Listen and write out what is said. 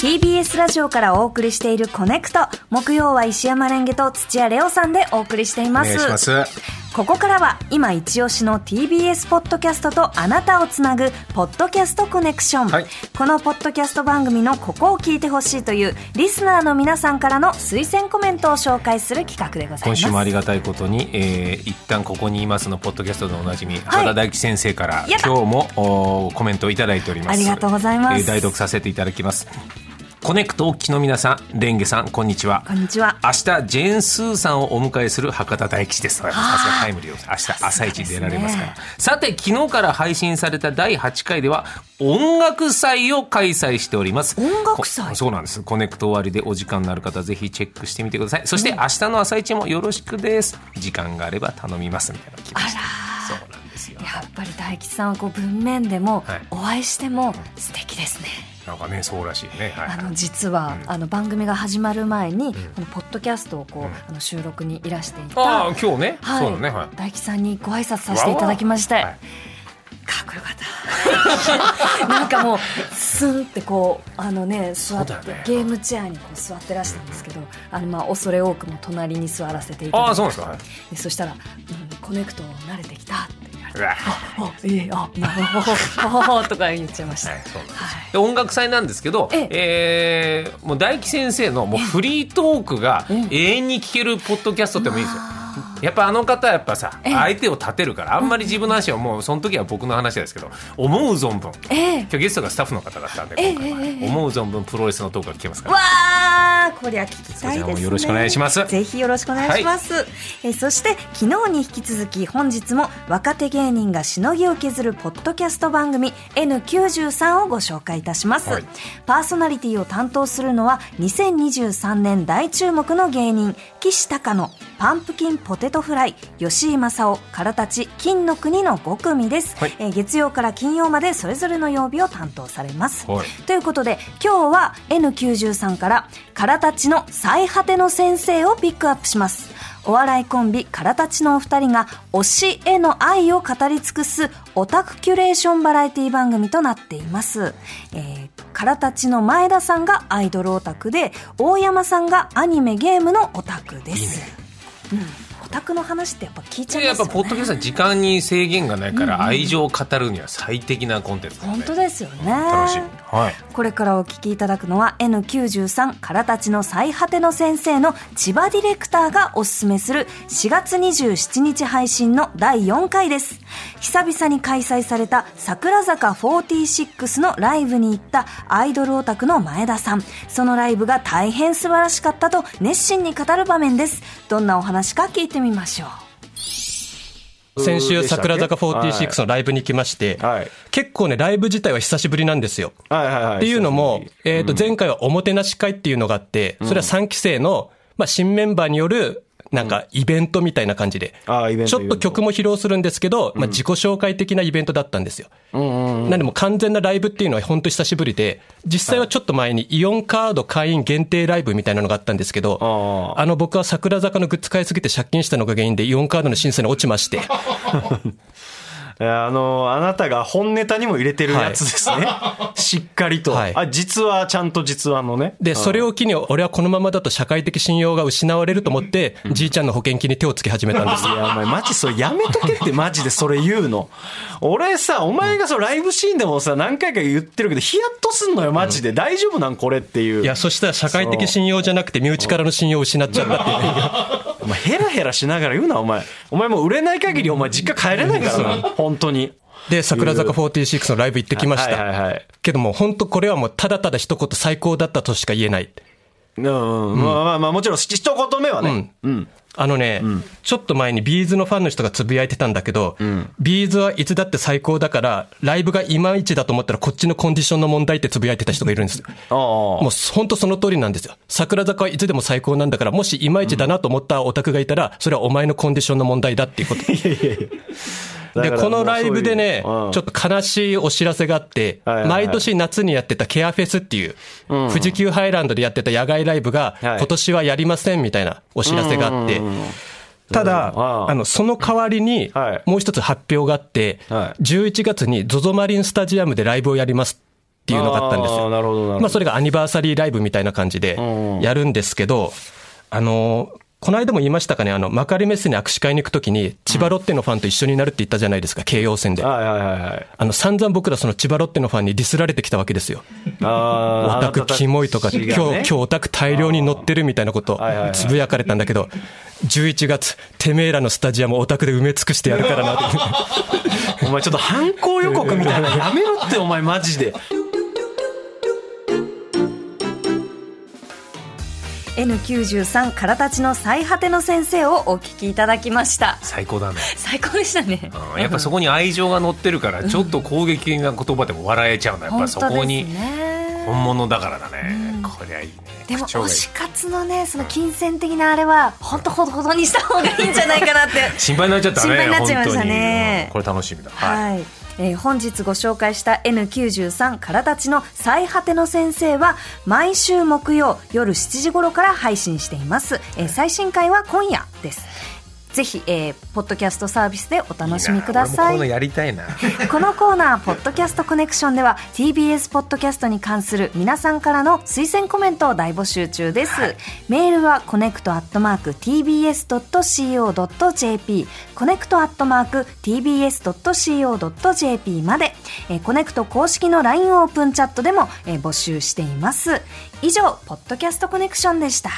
TBS ラジオからお送りしているコネクト。木曜は石山レンゲと土屋レオさんでお送りしています。お願いします。ここからは今一押しの TBS ポッドキャストとあなたをつなぐポッドキャストコネクション、はい。このポッドキャスト番組のここを聞いてほしいというリスナーの皆さんからの推薦コメントを紹介する企画でございます。今週もありがたいことに、えー、一旦ここにいますのポッドキャストでおなじみ、原田大樹先生から今日もおコメントをいただいております。ありがとうございます。えー代読させていただきますコネクトお聞きの皆さんレンゲさんこんにちは。こんにちは。明日ジェーン・スーさんをお迎えする博多大吉です。さすがタイムリーを。明日あさイチ出られますから。さて昨日から配信された第8回では音楽祭を開催しております。音楽祭？こそうなんです。コネクト終わりでお時間のある方ぜひチェックしてみてください。そして明日のあさイチもよろしくです。時間があれば頼みますみたいなのが来ましたあらそうなんですよ。やっぱり大吉さんはこう文面でもはい。お会いしても素敵ですね、なんかねそうらしいね。はいあの実は、あの番組が始まる前に、このポッドキャストをこう、あの収録にいらしていたああ今日ね、はい、そうだねはい。大吉さんにご挨拶させていただきまして、わわはいかっこよかった。なんかもうスンってこうあのね座って、ね。ゲームチェアにこう座ってらしたんですけど、あのまあ恐れ多くも隣に座らせていただいて。ああそうですか。はい。でそしたら、うん「コネクト慣れてきた」って言われてうわ「あええあまあ とか言っちゃいました、はいそうなんです。はい。で音楽祭なんですけど、ええ。ーもう大樹先生のもうフリートークが永遠に聞けるポッドキャストってもいいですよ。やっぱあの方はやっぱさええ。相手を立てるからあんまり自分の話はもうその時は僕の話ですけど思う存分ええ。今日ゲストがスタッフの方だったんでええ今回は思う存分プロレスのトークが聞けますから。わあこりゃ聞きたいですね。よろしくお願いします。ぜひよろしくお願いします、えそして昨日に引き続き本日も若手芸人がしのぎを削るポッドキャスト番組 N93 をご紹介いたします、はい。パーソナリティを担当するのは2023年大注目の芸人岸高野パンプキンポテトフライ吉井正夫からたち金の国の5組です、はい。えー月曜から金曜までそれぞれの曜日を担当されます、はい。ということで今日は N93 から「からたちの最果ての先生」をピックアップします。お笑いコンビからたちのお二人が推しへの愛を語り尽くすオタクキュレーションバラエティ番組となっています、えー、からたちの前田さんがアイドルオタクで大山さんがアニメゲームのオタクです。いいね。うん、オタクの話ってやっぱ聞いちゃいやますよね。っぱポッドキャストは時間に制限がないから愛情を語るには最適なコンテンツだね。本当ですよね。楽しみはい。これからお聞きいただくのは N93 からたちの最果ての先生の千葉ディレクターがおすすめする4月27日配信の第4回です。久々に開催された桜坂46のライブに行ったアイドルオタクの前田さん。そのライブが大変素晴らしかったと熱心に語る場面です。どんなお話か聞いてみましょう。先週桜坂46のライブに来まして、はい結構ね、ライブ自体は久しぶりなんですよ。はいはいはい。っていうのもえっ、と、前回はおもてなし会っていうのがあって、それは3期生の、まあ、新メンバーによる、なんか、イベントみたいな感じで。あーイベントちょっと曲も披露するんですけど、まあ、自己紹介的なイベントだったんですよ。なんでもう完全なライブっていうのは本当久しぶりで、実際はちょっと前にイオンカード会員限定ライブみたいなのがあったんですけど、ああの僕は桜坂のグッズ買いすぎて借金したのが原因でイオンカードの審査に落ちまして、え ーあの、あなたが本ネタにも入れてるやつですね。しっかりと。はいあ、実は、ちゃんと実話のね。で、それを機に、俺はこのままだと社会的信用が失われると思って、じいちゃんの保険金に手をつけ始めたんですい。や、お前、マジそれやめとけって、マジでそれ言うの。俺さ、お前がそのライブシーンでもさ、何回か言ってるけど、ヒヤッとすんのよ、マジで。大丈夫なんこれっていう。いや、そしたら社会的信用じゃなくて、身内からの信用を失っちゃったっていう 前、ヘラヘラしながら言うな、お前。お前もう売れない限り、お前、実家帰れないからな。本当に。で、桜坂46のライブ行ってきましはいはいた。はい。けども、本当これはもう、ただただ一言最高だったとしか言えない。うん、まあまあまあ、もちろん、一言目はね。うん。あのね、ちょっと前に B'z のファンの人がつぶやいてたんだけど、 B'z はいつだって最高だから、ライブがいまいちだと思ったらこっちのコンディションの問題ってつぶやいてた人がいるんですよ。ああ。もう本当その通りなんですよ。桜坂はいつでも最高なんだから、もしいまいちだなと思ったオタクがいたら、それはお前のコンディションの問題だっていうこと。で、このライブでね、ちょっと、と悲しいお知らせがあって、はいはいはい。毎年夏にやってたケアフェスっていう、富士急ハイランドでやってた野外ライブが、はい。今年はやりませんみたいなお知らせがあって、ただ、うん。あの、その代わりにはい、もう一つ発表があって、はい。11月に ZOZO マリンスタジアムでライブをやりますっていうのがあったんですよ。まあ、それがアニバーサリーライブみたいな感じでんやるんですけど、あの、この間も言いましたかね、あの、幕張メッセに握手会に行くときに、千葉ロッテのファンと一緒になるって言ったじゃないですか、京葉線で。はいはいはいはい。あの、散々僕らその千葉ロッテのファンにディスられてきたわけですよ。あオタクキモいとか、今日、今日オタク大量に乗ってるみたいなことつぶやかれたんだけど、11月、てめえらのスタジアムオタクで埋め尽くしてやるからなって。日。お前ちょっと犯行予告みたいなのやめろって、お前マジで。N93 からたちの最果ての先生をお聞きいただきました最高だね。最高でしたねうんやっぱそこに愛情が乗ってるから、ちょっと攻撃的な言葉でも笑えちゃうんだ。やっぱそこに本物だからだね。こりゃいいね。でも推し活のねその金銭的なあれは本当ほどほどにした方がいいんじゃないかなって 心配になっちゃったね。心配になっちゃいましたねうんこれ楽しみだ。はい。えー本日ご紹介した N93 からたちの最果ての先生は毎週木曜夜7時頃から配信しています、えー最新回は今夜です。ぜひ、えーポッドキャストサービスでお楽しみください。いこのやりたいな。このコーナー「ポッドキャストコネクション」では TBS ポッドキャストに関する皆さんからの推薦コメントを大募集中です、メールはコネクトアットマーク TBS.CO.JP コネクトアットマーク TBS.CO.JP まで、えーコネクト公式の LINE オープンチャットでも、えー募集しています。以上ポッドキャストコネクションでした